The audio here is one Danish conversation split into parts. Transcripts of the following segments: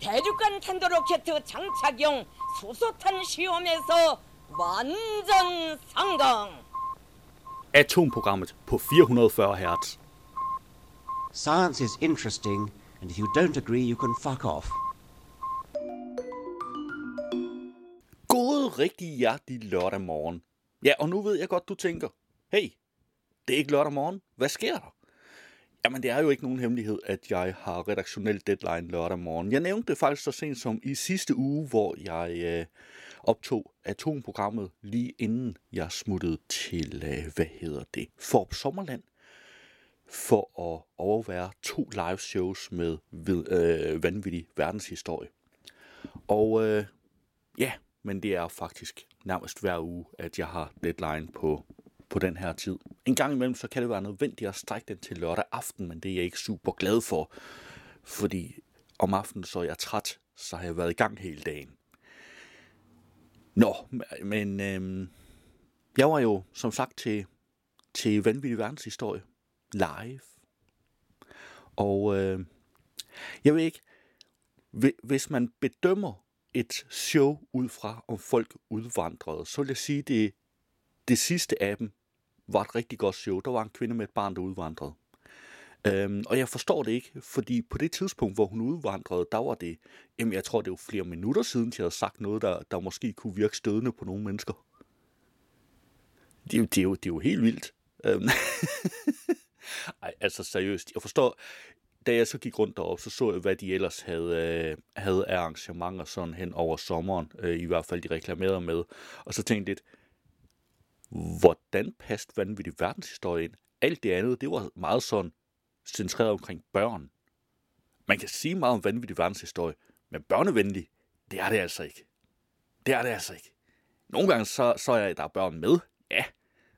대륙간 탄도 로켓 장착용 수소탄 시험에서 완전 성공. Atomprogrammet på 440 Hz. Science is interesting, and if you don't agree, you can fuck off. God rigtig hjertelig lørdag morgen. Ja, og nu ved jeg godt, du tænker, hey, det er ikke lørdag morgen. Hvad sker der? Jamen, det er jo ikke nogen hemmelighed, at jeg har redaktionel deadline lørdag morgen. Jeg nævnte det faktisk så sent som i sidste uge, hvor jeg øh, optog atomprogrammet lige inden jeg smuttede til, øh, hvad hedder det, Forb Sommerland, for at overvære to live shows med ved, øh, vanvittig verdenshistorie. Og øh, ja, men det er faktisk nærmest hver uge, at jeg har deadline på, på den her tid. En gang imellem, så kan det være nødvendigt at strække den til lørdag aften, men det er jeg ikke super glad for, fordi om aftenen så er jeg træt, så har jeg været i gang hele dagen. Nå, men øhm, jeg var jo som sagt til, til Vanvittig Verdenshistorie live. Og øh, jeg ved ikke, hvis man bedømmer et show ud fra, om folk udvandrede, så vil jeg sige, det, det sidste af dem var et rigtig godt show. Der var en kvinde med et barn, der udvandrede. Øhm, og jeg forstår det ikke, fordi på det tidspunkt, hvor hun udvandrede, der var det, jamen jeg tror, det var flere minutter siden, de havde sagt noget, der, der måske kunne virke stødende på nogle mennesker. Det det er jo, det er jo helt vildt. Øhm. Ej, altså seriøst, jeg forstår, da jeg så gik rundt derop, så så jeg, hvad de ellers havde, øh, havde af arrangementer sådan hen over sommeren, øh, i hvert fald de reklamerede med. Og så tænkte jeg lidt, hvordan passede vanvittig verdenshistorie ind? Alt det andet, det var meget sådan centreret omkring børn. Man kan sige meget om vanvittig verdenshistorie, men børnevenlig, det er det altså ikke. Det er det altså ikke. Nogle gange så, så er der børn med, ja,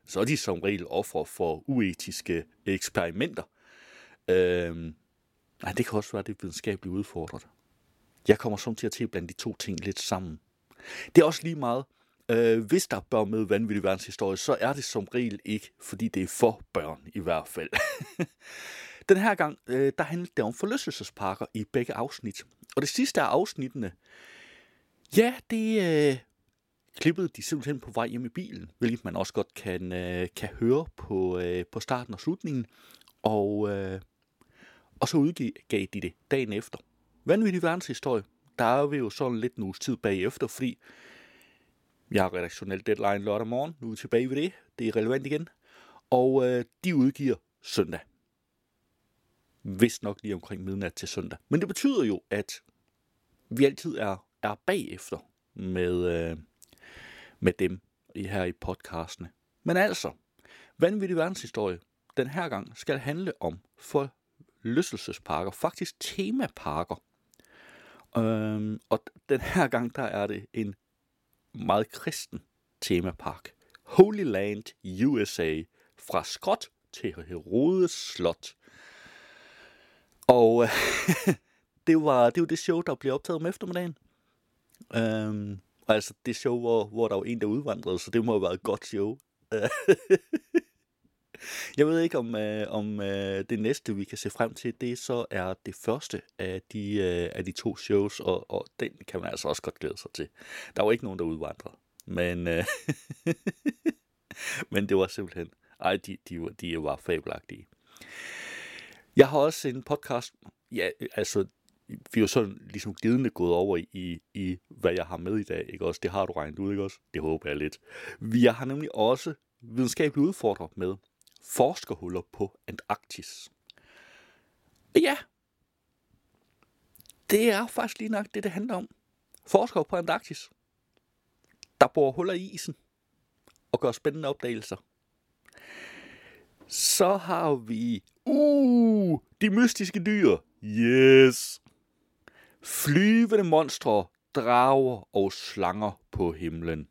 så er de som regel ofre for uetiske eksperimenter. Øhm, nej, det kan også være, det er videnskabeligt udfordret. Jeg kommer som til at til blande de to ting lidt sammen. Det er også lige meget, øh, hvis der er børn med vanvittig verdenshistorie, så er det som regel ikke, fordi det er for børn i hvert fald. Den her gang, øh, der handler det om forlystelsesparker i begge afsnit. Og det sidste af afsnittene, ja, det øh, klippede de simpelthen på vej hjem i bilen, hvilket man også godt kan, øh, kan høre på, øh, på starten og slutningen. Og, øh, og så udgav de det dagen efter. Vanvittig verdenshistorie. Der er vi jo sådan lidt en uges tid bagefter, fordi jeg har redaktionel deadline lørdag morgen. Nu er vi tilbage ved det. Det er relevant igen. Og øh, de udgiver søndag. Vist nok lige omkring midnat til søndag. Men det betyder jo, at vi altid er, er bagefter med, øh, med dem her i podcastene. Men altså, vanvittig verdenshistorie den her gang skal handle om forlystelsesparker, faktisk temaparker. Øhm, og den her gang, der er det en meget kristen temapark. Holy Land USA, fra Skot til Herodes Slot. Og det, var, det var det show, der blev optaget om eftermiddagen. Øhm, og altså det show, hvor, hvor der var en, der udvandrede, så det må have været et godt show. Jeg ved ikke, om, øh, om øh, det næste, vi kan se frem til, det så er det første af de, øh, af de to shows, og, og den kan man altså også godt glæde sig til. Der var ikke nogen, der udvandrede, men, øh, men det var simpelthen, ej, de, de, de var fabelagtige. Jeg har også en podcast, ja, altså, vi er jo sådan ligesom glidende gået over i, i, hvad jeg har med i dag, ikke også? Det har du regnet ud, ikke også? Det håber jeg lidt. Vi har nemlig også videnskabeligt udfordret med forskerhuller på Antarktis. Ja, det er faktisk lige nok det, det handler om. Forskere på Antarktis, der bor huller i isen og gør spændende opdagelser. Så har vi, uh, de mystiske dyr. Yes. Flyvende monstre, drager og slanger på himlen.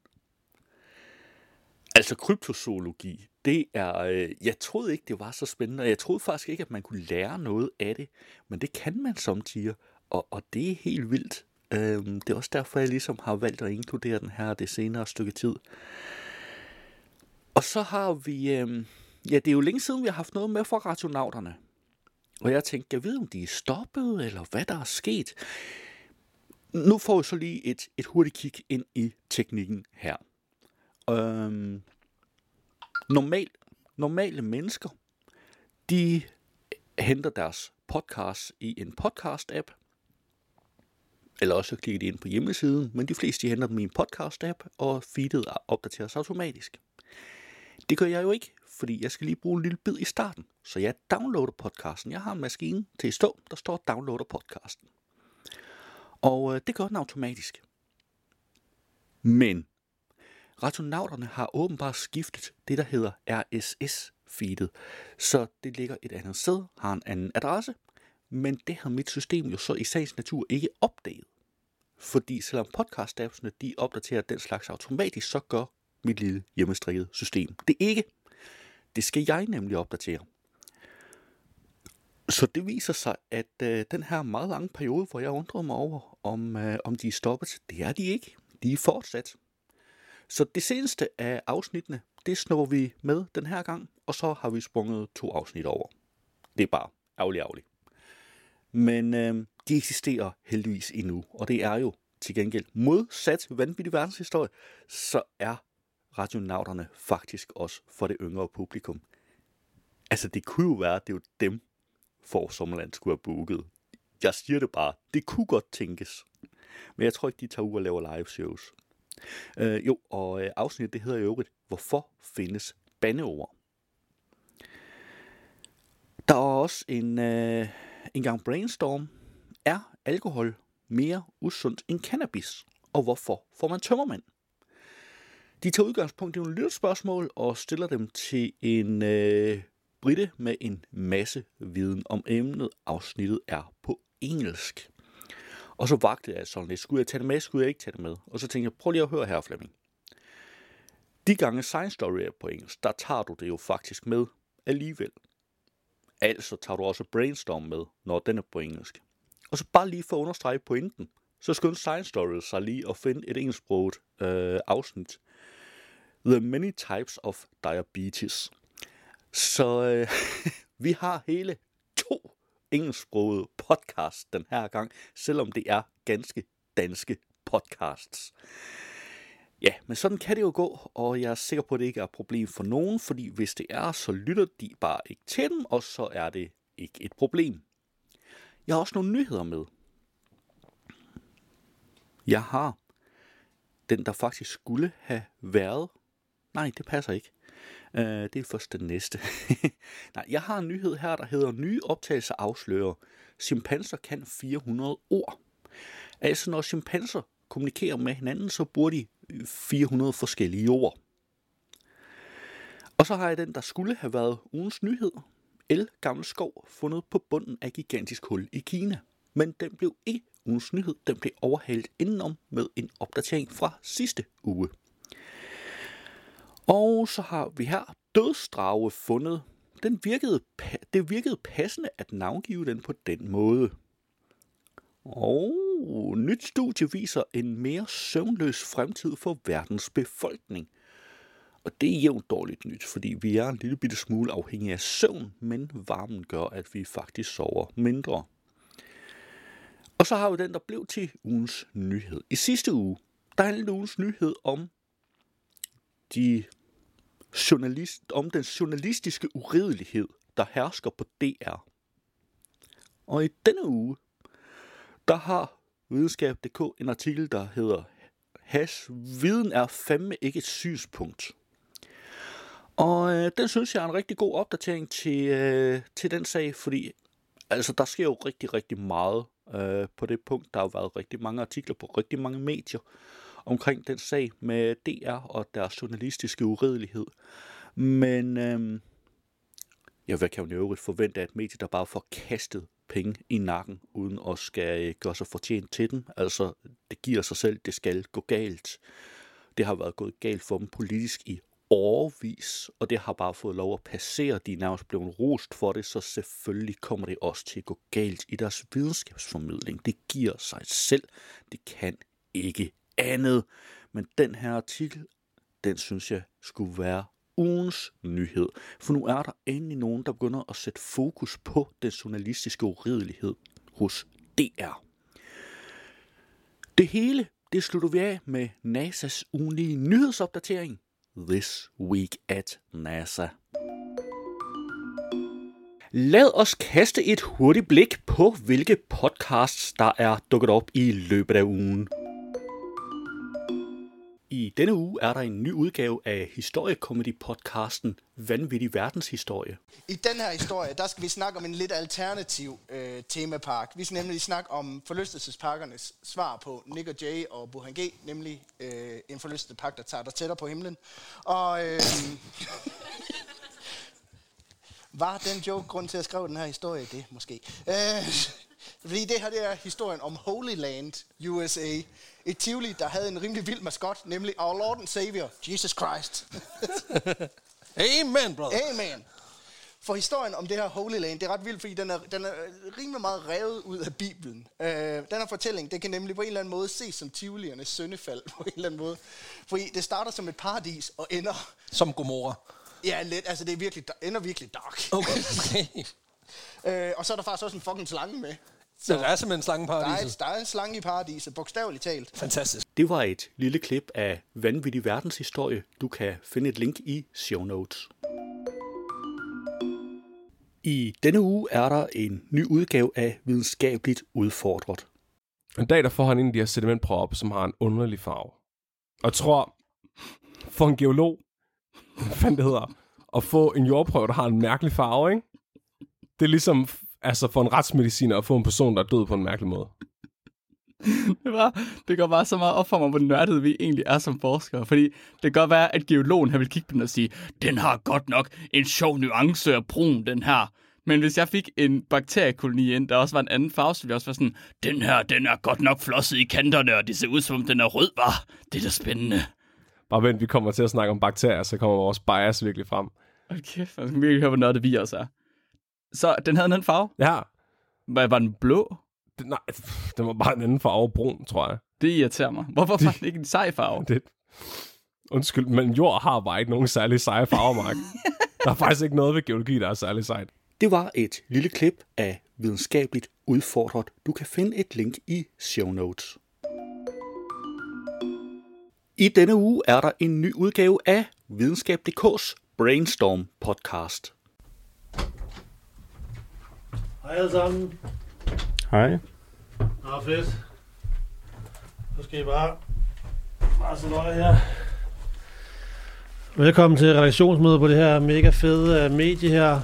Altså kryptozoologi, det er, øh, jeg troede ikke, det var så spændende, og jeg troede faktisk ikke, at man kunne lære noget af det, men det kan man samtidig, og, og det er helt vildt. Øhm, det er også derfor, jeg ligesom har valgt at inkludere den her det senere stykke tid. Og så har vi, øhm, ja, det er jo længe siden, vi har haft noget med fra rationauterne. Og jeg tænkte, jeg ved, om de er stoppet, eller hvad der er sket. nu får vi så lige et, et hurtigt kig ind i teknikken her. Øhm, normal, normale mennesker, de henter deres podcast i en podcast-app, eller også klikker de ind på hjemmesiden, men de fleste de henter dem i en podcast-app, og feedet opdateres automatisk. Det gør jeg jo ikke, fordi jeg skal lige bruge en lille bid i starten, så jeg downloader podcasten. Jeg har en maskine til at stå, der står downloader podcasten. Og øh, det gør den automatisk. Men radionauterne har åbenbart skiftet det, der hedder RSS-feedet. Så det ligger et andet sted, har en anden adresse, men det har mit system jo så i sagens natur ikke opdaget. Fordi selvom podcast-appsene de opdaterer den slags automatisk, så gør mit lille hjemmestrikket system det ikke. Det skal jeg nemlig opdatere. Så det viser sig, at øh, den her meget lange periode, hvor jeg undrede mig over, om, øh, om de er stoppet, det er de ikke. De er fortsat. Så det seneste af afsnittene, det snor vi med den her gang, og så har vi sprunget to afsnit over. Det er bare ærgerligt ærgerligt. Men øh, de eksisterer heldigvis endnu, og det er jo til gengæld modsat vanvittig verdenshistorie, så er radionauterne faktisk også for det yngre publikum. Altså, det kunne jo være, at det er jo dem, for Sommerland skulle have booket. Jeg siger det bare, det kunne godt tænkes. Men jeg tror ikke, de tager ud og laver live shows. Øh, jo, og øh, afsnittet det hedder jo øvrigt, Hvorfor findes bandeord? Der er også en, øh, en gang brainstorm. Er alkohol mere usundt end cannabis? Og hvorfor får man tømmermænd? De tager udgangspunkt i nogle lytterspørgsmål og stiller dem til en øh, Britte med en masse viden om emnet. Afsnittet er på engelsk. Og så vagte jeg sådan lidt. Skulle jeg tage det med? Skulle jeg ikke tage det med? Og så tænkte jeg, prøv lige at høre her, Flemming. De gange Science Story er på engelsk, der tager du det jo faktisk med alligevel. Altså tager du også Brainstorm med, når den er på engelsk. Og så bare lige for at understrege pointen, så skyndte Science Story sig lige at finde et engelsksproget øh, afsnit. The Many Types of Diabetes. Så øh, vi har hele engelsksproget engelsksprogede den her gang, selvom det er ganske danske podcasts. Ja, men sådan kan det jo gå, og jeg er sikker på, at det ikke er et problem for nogen, fordi hvis det er, så lytter de bare ikke til dem, og så er det ikke et problem. Jeg har også nogle nyheder med. Jeg har den, der faktisk skulle have været. Nej, det passer ikke. Uh, det er først den næste. Nej, jeg har en nyhed her, der hedder Nye optagelser afslører. Chimpanser kan 400 ord. Altså når chimpanser kommunikerer med hinanden, så bruger de øh, 400 forskellige ord. Og så har jeg den, der skulle have været ugens nyhed. El Gammel Skov fundet på bunden af gigantisk hul i Kina. Men den blev ikke ugens nyhed. Den blev overhalet indenom med en opdatering fra sidste uge. Og så har vi her dødsdrage fundet. Den virkede, det virkede passende at navngive den på den måde. Og nyt studie viser en mere søvnløs fremtid for verdens befolkning. Og det er jævnt dårligt nyt, fordi vi er en lille bitte smule afhængige af søvn, men varmen gør, at vi faktisk sover mindre. Og så har vi den, der blev til ugens nyhed. I sidste uge, der handlede ugens nyhed om de journalist, om den journalistiske uridelighed, der hersker på DR. Og i denne uge, der har videnskab.dk en artikel, der hedder Hash, viden er fandme ikke et synspunkt. Og øh, den synes jeg er en rigtig god opdatering til, øh, til den sag, fordi altså, der sker jo rigtig, rigtig meget øh, på det punkt. Der har jo været rigtig mange artikler på rigtig mange medier omkring den sag med DR og deres journalistiske uredelighed. Men øh, ja, hvad kan man i øvrigt forvente af et medie, der bare får kastet penge i nakken, uden at skal øh, gøre sig fortjent til den? Altså, det giver sig selv, det skal gå galt. Det har været gået galt for dem politisk i årvis, og det har bare fået lov at passere. De er nærmest blevet rost for det, så selvfølgelig kommer det også til at gå galt i deres videnskabsformidling. Det giver sig selv. Det kan ikke andet. Men den her artikel, den synes jeg skulle være ugens nyhed. For nu er der endelig nogen, der begynder at sætte fokus på den journalistiske uridelighed hos DR. Det hele, det slutter vi af med NASA's ugenlige nyhedsopdatering. This Week at NASA. Lad os kaste et hurtigt blik på, hvilke podcasts, der er dukket op i løbet af ugen. I denne uge er der en ny udgave af historiekomedy-podcasten Vanvittig Verdenshistorie. I den her historie, der skal vi snakke om en lidt alternativ øh, temapark. Vi skal nemlig snakke om forlystelsesparkernes svar på Nick og Jay og Burhan G, nemlig øh, en forlystelsespark, der tager dig tættere på himlen. Og øh, var den joke grund til at skrive den her historie? Det måske. Øh, fordi det her det er historien om Holy Land, USA. Et Tivoli, der havde en rimelig vild maskot, nemlig Our Lord and Savior, Jesus Christ. Amen, brother. Amen. For historien om det her Holy Land, det er ret vildt, fordi den er, den er rimelig meget revet ud af Bibelen. Øh, den her fortælling, det kan nemlig på en eller anden måde ses som Tivoliernes søndefald på en eller anden måde. Fordi det starter som et paradis og ender... Som Gomorra. Ja, lidt. Altså, det er virkelig, ender virkelig dark. Okay. Øh, og så er der faktisk også en fucking slange med. Så der er simpelthen Der er, slangeparadiset. et, der er en slange i paradiset, bogstaveligt talt. Fantastisk. Det var et lille klip af Vanvittig Verdenshistorie. Du kan finde et link i show notes. I denne uge er der en ny udgave af Videnskabeligt Udfordret. En dag, der får han en af de her sedimentprøver op, som har en underlig farve. Og jeg tror, for en geolog, hvad fanden det hedder, at få en jordprøve, der har en mærkelig farve, ikke? Det er ligesom altså for en retsmediciner at få en person, der er død på en mærkelig måde. Det, var, det går bare så meget op for mig, hvor nørdet vi egentlig er som forskere. Fordi det kan godt være, at geologen her vil kigge på den og sige, den har godt nok en sjov nuance af brun, den her. Men hvis jeg fik en bakteriekoloni ind, der også var en anden farve, så ville jeg også være sådan, den her, den er godt nok flosset i kanterne, og det ser ud som om den er rød, var. Det er da spændende. Bare vent, vi kommer til at snakke om bakterier, så kommer vores bias virkelig frem. Hold kæft, man skal virkelig høre, hvor nørdet vi også er. Så den havde en anden farve. Ja, Var, var den blå? det, nej, den var bare en anden farve, brun, tror jeg. Det irriterer mig. Hvorfor var den ikke en sej farve? Det, undskyld, men jord har bare ikke nogen særlig seje farver, Mark. der er faktisk ikke noget ved geologi, der er særlig sejt. Det var et lille klip af Videnskabeligt Udfordret. Du kan finde et link i show notes. I denne uge er der en ny udgave af Videnskab.dk's Brainstorm podcast. Hej alle sammen. Hej. Nå, fedt. Nu skal I bare, bare sætte øje her. Velkommen til redaktionsmødet på det her mega fede uh, medie her.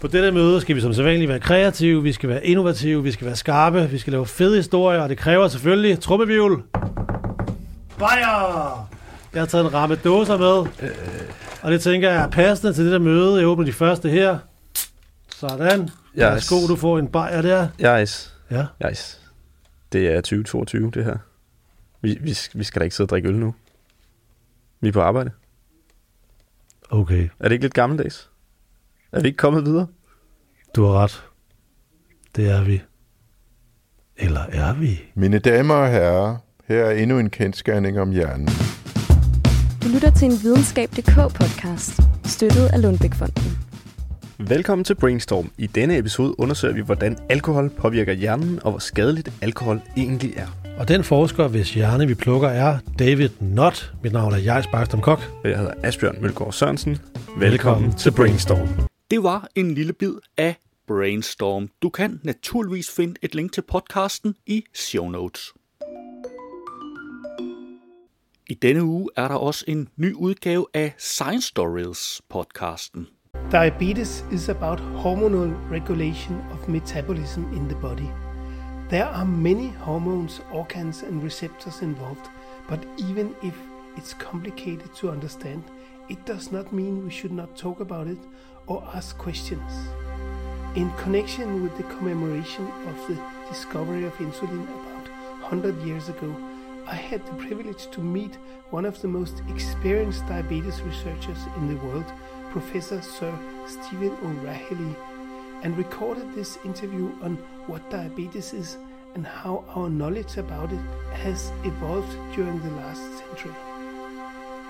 På dette møde skal vi som sædvanligt være kreative, vi skal være innovative, vi skal være skarpe, vi skal lave fede historier, og det kræver selvfølgelig trummevivl. Bajer! Jeg har taget en ramme dåser med, og det tænker jeg er passende til det der møde. Jeg åbner de første her. Sådan. Yes. Værsgo, du får en bajer der. Yes. Ja. Yes. Det er 2022, det her. Vi, vi, vi skal da ikke sidde og drikke øl nu. Vi er på arbejde. Okay. Er det ikke lidt gammeldags? Er vi ikke kommet videre? Du har ret. Det er vi. Eller er vi? Mine damer og herrer, her er endnu en kendskærning om hjernen. Du lytter til en videnskab.dk podcast, støttet af Lundbækfonden. Velkommen til Brainstorm. I denne episode undersøger vi, hvordan alkohol påvirker hjernen, og hvor skadeligt alkohol egentlig er. Og den forsker, hvis hjerne vi plukker, er David Nott. Mit navn er Jais Barkstrøm Kok. Og Jeg hedder Asbjørn Mølgaard Sørensen. Velkommen til Brainstorm. Det var en lille bid af Brainstorm. Du kan naturligvis finde et link til podcasten i show notes. I denne uge er der også en ny udgave af Science Stories podcasten. Diabetes is about hormonal regulation of metabolism in the body. There are many hormones, organs, and receptors involved, but even if it's complicated to understand, it does not mean we should not talk about it or ask questions. In connection with the commemoration of the discovery of insulin about 100 years ago, I had the privilege to meet one of the most experienced diabetes researchers in the world, Professor Sir Stephen O'Reilly, and recorded this interview on what diabetes is and how our knowledge about it has evolved during the last century.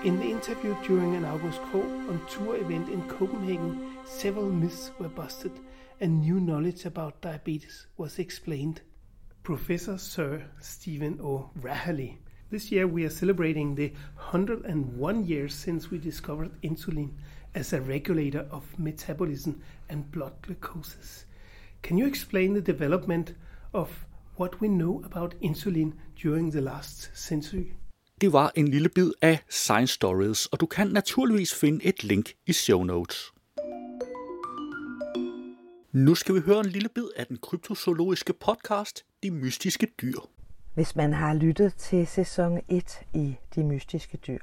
In the interview during an August Krogh on tour event in Copenhagen, several myths were busted and new knowledge about diabetes was explained. Professor Sir Stephen O'Rahilly. This year we are celebrating the 101 years since we discovered insulin as a regulator of metabolism and blood glucoses. Can you explain the development of what we know about insulin during the last century? Det var en lille bid af Science Stories, og du kan naturligvis finde et link i show notes. Nu skal vi høre en lille bid af den kryptozoologiske podcast, De Mystiske Dyr. Hvis man har lyttet til sæson 1 i De Mystiske Dyr,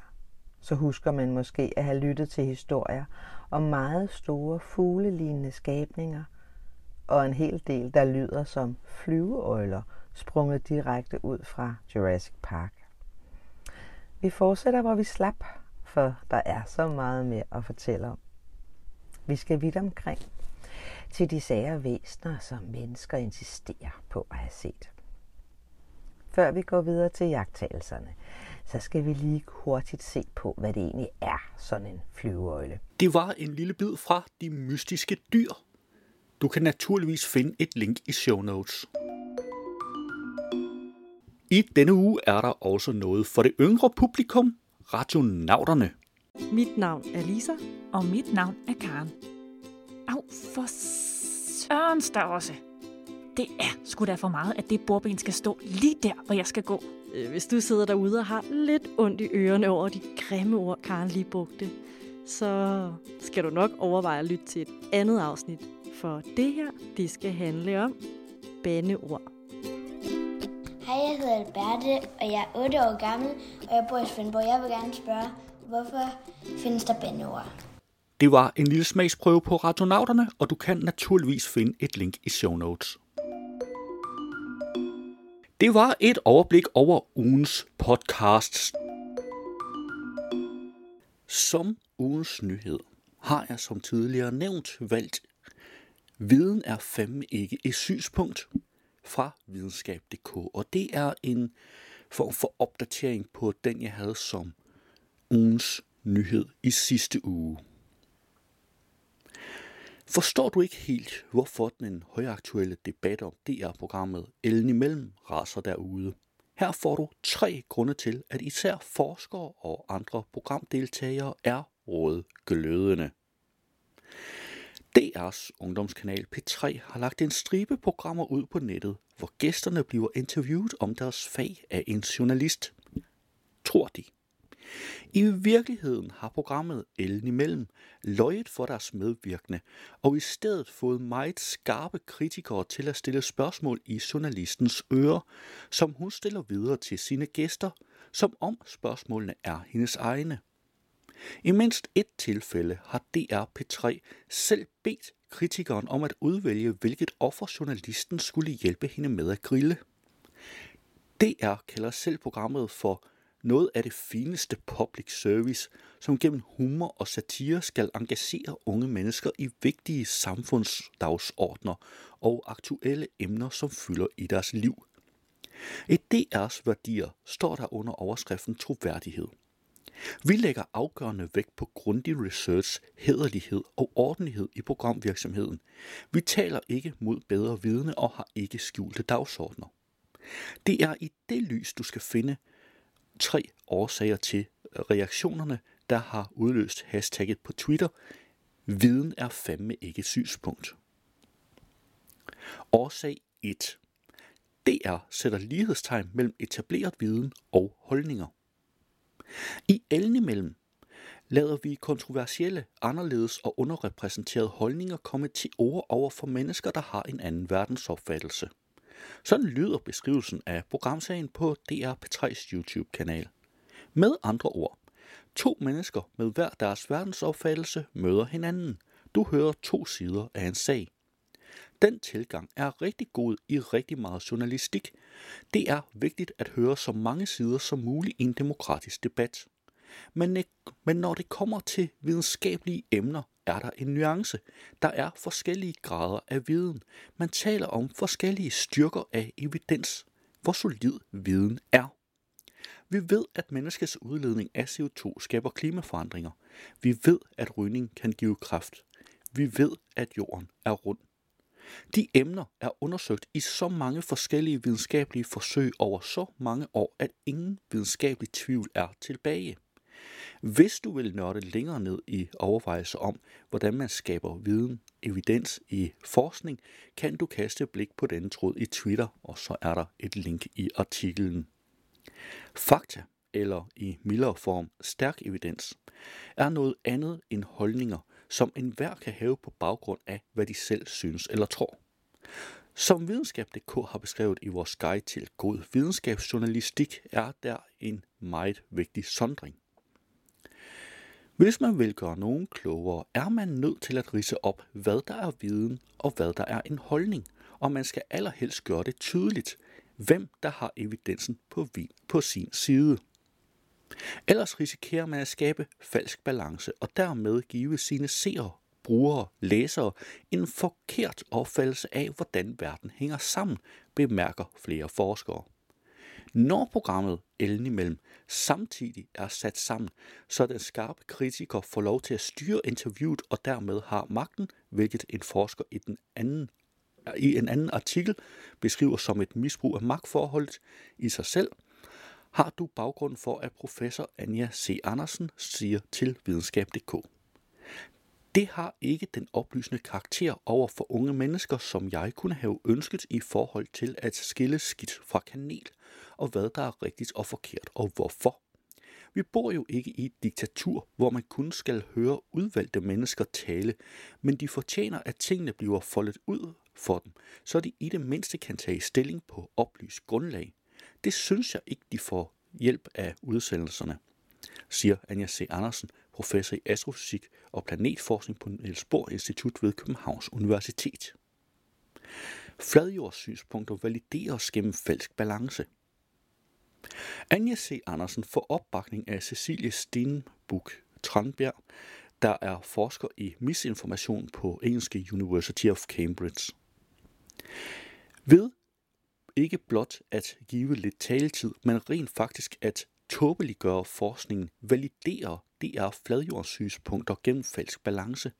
så husker man måske at have lyttet til historier om meget store fuglelignende skabninger, og en hel del, der lyder som flyveøjler, sprunget direkte ud fra Jurassic Park. Vi fortsætter, hvor vi slap, for der er så meget mere at fortælle om. Vi skal vidt omkring til de sager væsner, som mennesker insisterer på at have set. Før vi går videre til jagttagelserne, så skal vi lige hurtigt se på, hvad det egentlig er, sådan en flyveøjle. Det var en lille bid fra De Mystiske Dyr. Du kan naturligvis finde et link i show notes. I denne uge er der også noget for det yngre publikum, radionauterne. Mit navn er Lisa. Og mit navn er Karen. Au, for sørens der også. Det er sgu da for meget, at det bordben skal stå lige der, hvor jeg skal gå. Øh, Hvis du sidder derude og har lidt ondt i ørerne over de grimme ord, Karen lige brugte, så skal du nok overveje at lytte til et andet afsnit. For det her, det skal handle om bandeord. Hej, jeg hedder Alberte, og jeg er 8 år gammel, og jeg bor i Svendborg. Jeg vil gerne spørge, hvorfor findes der bandeord? Det var en lille smagsprøve på radionauterne, og du kan naturligvis finde et link i show notes. Det var et overblik over ugens podcasts. Som ugens nyhed har jeg som tidligere nævnt valgt Viden er fandme ikke et synspunkt fra videnskab.dk, og det er en form for opdatering på den, jeg havde som ugens nyhed i sidste uge. Forstår du ikke helt, hvorfor den højaktuelle debat om DR-programmet Ellen imellem raser derude? Her får du tre grunde til, at især forskere og andre programdeltagere er råd glødende. DR's ungdomskanal P3 har lagt en stribe programmer ud på nettet, hvor gæsterne bliver interviewet om deres fag af en journalist. Tror de. I virkeligheden har programmet Ellen imellem løjet for deres medvirkende, og i stedet fået meget skarpe kritikere til at stille spørgsmål i journalistens ører, som hun stiller videre til sine gæster, som om spørgsmålene er hendes egne. I mindst et tilfælde har DR P3 selv bedt kritikeren om at udvælge, hvilket offer journalisten skulle hjælpe hende med at grille. DR kalder selv programmet for noget af det fineste public service, som gennem humor og satire skal engagere unge mennesker i vigtige samfundsdagsordner og aktuelle emner, som fylder i deres liv. Et DR's værdier står der under overskriften troværdighed. Vi lægger afgørende vægt på grundig research, hederlighed og ordentlighed i programvirksomheden. Vi taler ikke mod bedre vidne og har ikke skjulte dagsordner. Det er i det lys, du skal finde tre årsager til øh, reaktionerne, der har udløst hashtagget på Twitter. Viden er fandme ikke et synspunkt. Årsag 1. DR sætter lighedstegn mellem etableret viden og holdninger. I Ellen imellem lader vi kontroversielle, anderledes og underrepræsenterede holdninger komme til ord over for mennesker, der har en anden verdensopfattelse. Sådan lyder beskrivelsen af programserien på DR P3's YouTube-kanal. Med andre ord, to mennesker med hver deres verdensopfattelse møder hinanden. Du hører to sider af en sag. Den tilgang er rigtig god i rigtig meget journalistik. Det er vigtigt at høre så mange sider som muligt i en demokratisk debat. Men, men når det kommer til videnskabelige emner, er der en nuance. Der er forskellige grader af viden. Man taler om forskellige styrker af evidens. Hvor solid viden er. Vi ved, at menneskets udledning af CO2 skaber klimaforandringer. Vi ved, at rygning kan give kraft. Vi ved, at jorden er rund. De emner er undersøgt i så mange forskellige videnskabelige forsøg over så mange år, at ingen videnskabelig tvivl er tilbage. Hvis du vil nørde længere ned i overvejelser om, hvordan man skaber viden, evidens i forskning, kan du kaste et blik på denne tråd i Twitter, og så er der et link i artiklen. Fakta, eller i mildere form stærk evidens, er noget andet end holdninger, som enhver kan have på baggrund af, hvad de selv synes eller tror. Som videnskab.dk har beskrevet i vores guide til god videnskabsjournalistik, er der en meget vigtig sondring. Hvis man vil gøre nogen klogere, er man nødt til at rise op, hvad der er viden og hvad der er en holdning, og man skal allerhelst gøre det tydeligt, hvem der har evidensen på, vi- på sin side. Ellers risikerer man at skabe falsk balance og dermed give sine seere, brugere, læsere en forkert opfattelse af, hvordan verden hænger sammen, bemærker flere forskere. Når programmet Ellen imellem samtidig er sat sammen, så den skarpe kritiker får lov til at styre interviewet og dermed har magten, hvilket en forsker i, den anden, i en anden artikel beskriver som et misbrug af magtforholdet i sig selv, har du baggrund for, at professor Anja C. Andersen siger til videnskab.dk. Det har ikke den oplysende karakter over for unge mennesker, som jeg kunne have ønsket i forhold til at skille skidt fra kanel, og hvad der er rigtigt og forkert, og hvorfor. Vi bor jo ikke i et diktatur, hvor man kun skal høre udvalgte mennesker tale, men de fortjener, at tingene bliver foldet ud for dem, så de i det mindste kan tage stilling på oplyst grundlag. Det synes jeg ikke, de får hjælp af udsendelserne, siger Anja C. Andersen, professor i astrofysik og planetforskning på Niels Bohr Institut ved Københavns Universitet. Fladjordssynspunkter valideres gennem falsk balance. Anja C. Andersen får opbakning af Cecilie Stenbuk Tranbjerg, der er forsker i misinformation på engelske University of Cambridge. Ved ikke blot at give lidt taletid, men rent faktisk at tåbeliggøre forskningen, validere DR fladjordssynspunkter gennem falsk balance.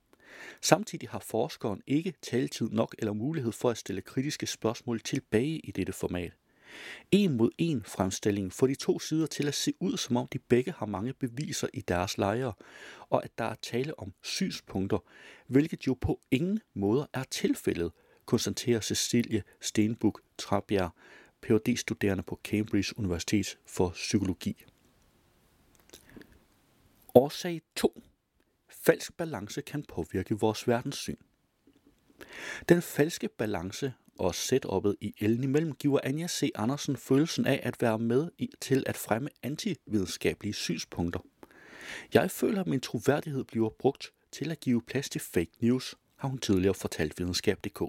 Samtidig har forskeren ikke taletid nok eller mulighed for at stille kritiske spørgsmål tilbage i dette format. En mod en fremstilling får de to sider til at se ud, som om de begge har mange beviser i deres lejre, og at der er tale om synspunkter, hvilket jo på ingen måde er tilfældet, konstaterer Cecilie Stenbuk Trabjerg, phd studerende på Cambridge Universitet for Psykologi. Årsag 2. Falsk balance kan påvirke vores verdenssyn. Den falske balance og setup'et i Ellen imellem giver Anja C. Andersen følelsen af at være med i, til at fremme antividenskabelige synspunkter. Jeg føler, at min troværdighed bliver brugt til at give plads til fake news, har hun tidligere fortalt videnskab.dk.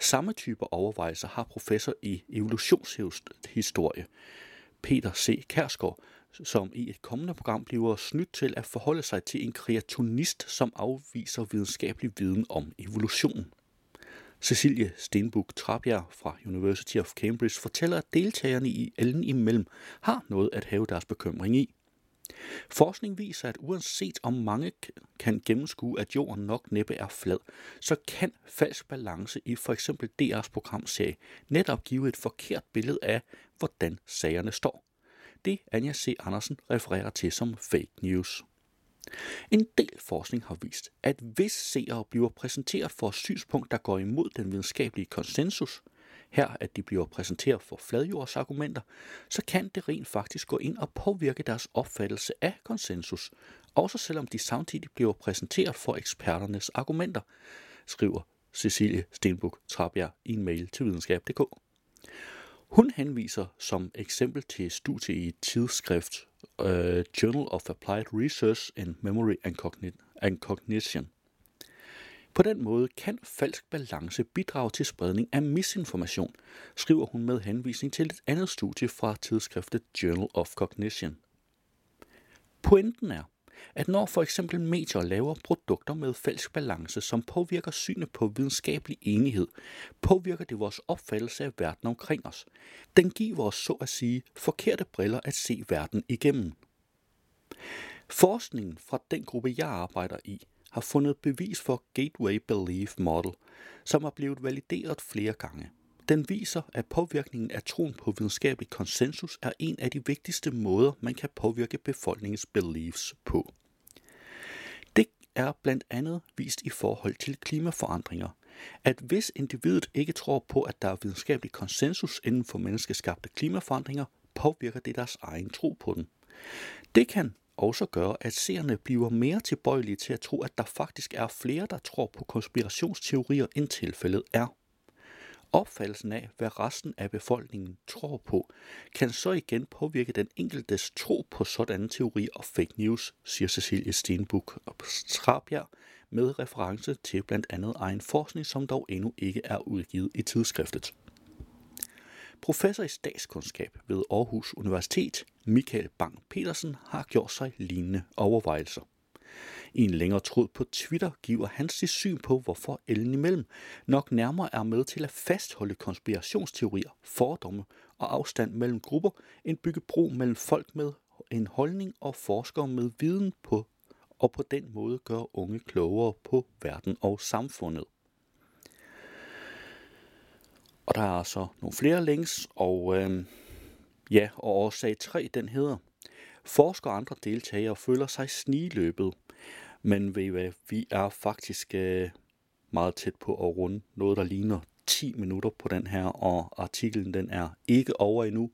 Samme type overvejelser har professor i evolutionshistorie, Peter C. Kærsgaard, som i et kommende program bliver snydt til at forholde sig til en kreationist, som afviser videnskabelig viden om evolution. Cecilie Stenbuk Trabjerg fra University of Cambridge fortæller, at deltagerne i Ellen imellem har noget at have deres bekymring i. Forskning viser, at uanset om mange kan gennemskue, at jorden nok næppe er flad, så kan falsk balance i for eksempel DR's programserie netop give et forkert billede af, hvordan sagerne står. Det Anja C. Andersen refererer til som fake news. En del forskning har vist, at hvis seere bliver præsenteret for et synspunkt, der går imod den videnskabelige konsensus, her at de bliver præsenteret for fladjordsargumenter, så kan det rent faktisk gå ind og påvirke deres opfattelse af konsensus, også selvom de samtidig bliver præsenteret for eksperternes argumenter, skriver Cecilie Stenbuk Trabjerg i en mail til videnskab.dk. Hun henviser som eksempel til studie i tidsskrift uh, Journal of Applied Research in Memory and, Cogn- and Cognition. På den måde kan falsk balance bidrage til spredning af misinformation, skriver hun med henvisning til et andet studie fra tidsskriftet Journal of Cognition. Pointen er, at når for eksempel medier laver produkter med falsk balance, som påvirker synet på videnskabelig enighed, påvirker det vores opfattelse af verden omkring os. Den giver os så at sige forkerte briller at se verden igennem. Forskningen fra den gruppe, jeg arbejder i, har fundet bevis for Gateway Belief Model, som er blevet valideret flere gange. Den viser, at påvirkningen af troen på videnskabelig konsensus er en af de vigtigste måder, man kan påvirke befolkningens beliefs på. Det er blandt andet vist i forhold til klimaforandringer, at hvis individet ikke tror på, at der er videnskabelig konsensus inden for menneskeskabte klimaforandringer, påvirker det deres egen tro på den. Det kan også gøre, at seerne bliver mere tilbøjelige til at tro, at der faktisk er flere, der tror på konspirationsteorier, end tilfældet er. Opfattelsen af, hvad resten af befolkningen tror på, kan så igen påvirke den enkeltes tro på sådanne teorier og fake news, siger Cecilie Stenbuk og Trabjerg med reference til blandt andet egen forskning, som dog endnu ikke er udgivet i tidsskriftet. Professor i statskundskab ved Aarhus Universitet, Michael Bang Petersen, har gjort sig lignende overvejelser. I en længere tråd på Twitter giver han sit syn på, hvorfor Ellen imellem nok nærmere er med til at fastholde konspirationsteorier, fordomme og afstand mellem grupper, end bygge bro mellem folk med en holdning og forskere med viden på, og på den måde gøre unge klogere på verden og samfundet. Og der er så nogle flere links, og øh, ja, og årsag 3, den hedder, Forskere og andre deltagere føler sig sniløbet, men ved I hvad, vi er faktisk øh, meget tæt på at runde noget, der ligner 10 minutter på den her, og artiklen den er ikke over endnu.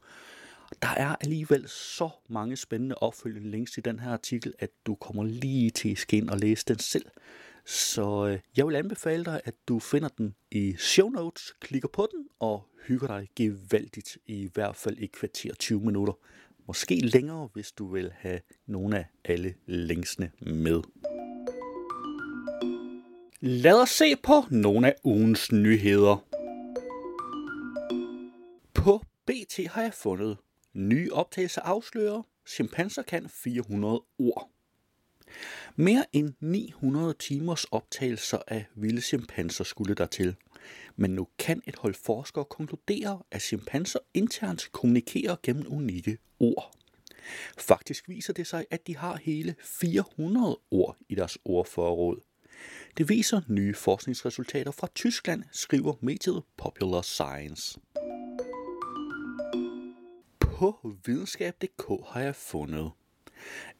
Der er alligevel så mange spændende opfølgende links i den her artikel, at du kommer lige til at ind og læse den selv. Så øh, jeg vil anbefale dig, at du finder den i show notes, klikker på den og hygger dig gevaldigt i hvert fald i kvarter 20 minutter. Måske længere, hvis du vil have nogle af alle linksene med. Lad os se på nogle af ugens nyheder. På BT har jeg fundet nye optagelser afslører, chimpanser kan 400 ord. Mere end 900 timers optagelser af vilde chimpanser skulle der til. Men nu kan et hold forskere konkludere, at chimpanser internt kommunikerer gennem unikke ord. Faktisk viser det sig, at de har hele 400 ord i deres ordforråd. Det viser nye forskningsresultater fra Tyskland, skriver mediet Popular Science. På videnskab.dk har jeg fundet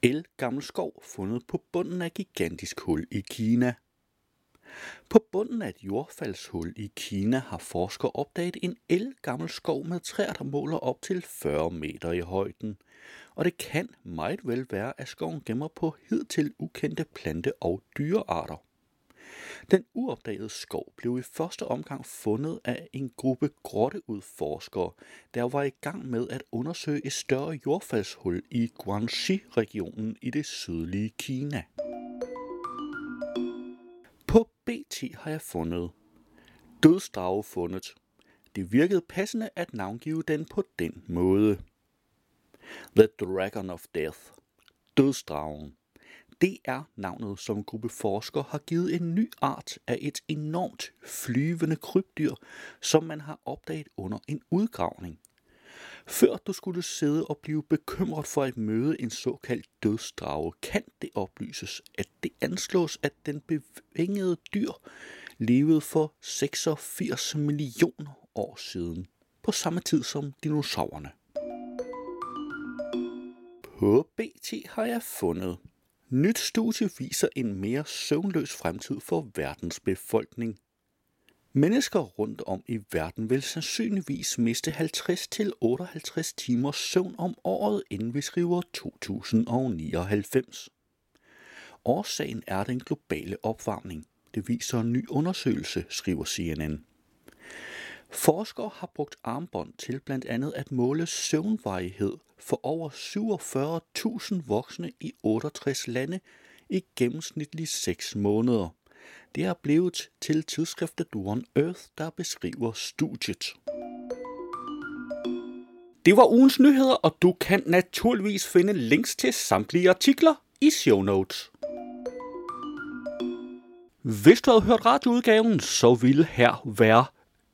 El gammel skov fundet på bunden af gigantisk hul i Kina. På bunden af et jordfaldshul i Kina har forskere opdaget en el gammel skov med træer, der måler op til 40 meter i højden. Og det kan meget vel være, at skoven gemmer på hidtil ukendte plante- og dyrearter. Den uopdagede skov blev i første omgang fundet af en gruppe grotteudforskere, der var i gang med at undersøge et større jordfaldshul i Guangxi-regionen i det sydlige Kina. På BT har jeg fundet dødsdrage fundet. Det virkede passende at navngive den på den måde. The Dragon of Death. Dødsdragen. Det er navnet, som en gruppe forskere har givet en ny art af et enormt flyvende krybdyr, som man har opdaget under en udgravning. Før du skulle sidde og blive bekymret for at møde en såkaldt dødsdrage, kan det oplyses, at det anslås, at den bevingede dyr levede for 86 millioner år siden, på samme tid som dinosaurerne. På BT har jeg fundet. Nyt studie viser en mere søvnløs fremtid for verdens befolkning. Mennesker rundt om i verden vil sandsynligvis miste 50-58 timer søvn om året, inden vi skriver 2099. Årsagen er den globale opvarmning. Det viser en ny undersøgelse, skriver CNN. Forskere har brugt armbånd til blandt andet at måle søvnvarighed for over 47.000 voksne i 68 lande i gennemsnitligt 6 måneder. Det er blevet til tidsskriftet One Earth, der beskriver studiet. Det var ugens nyheder, og du kan naturligvis finde links til samtlige artikler i show notes. Hvis du havde hørt radioudgaven, så ville her være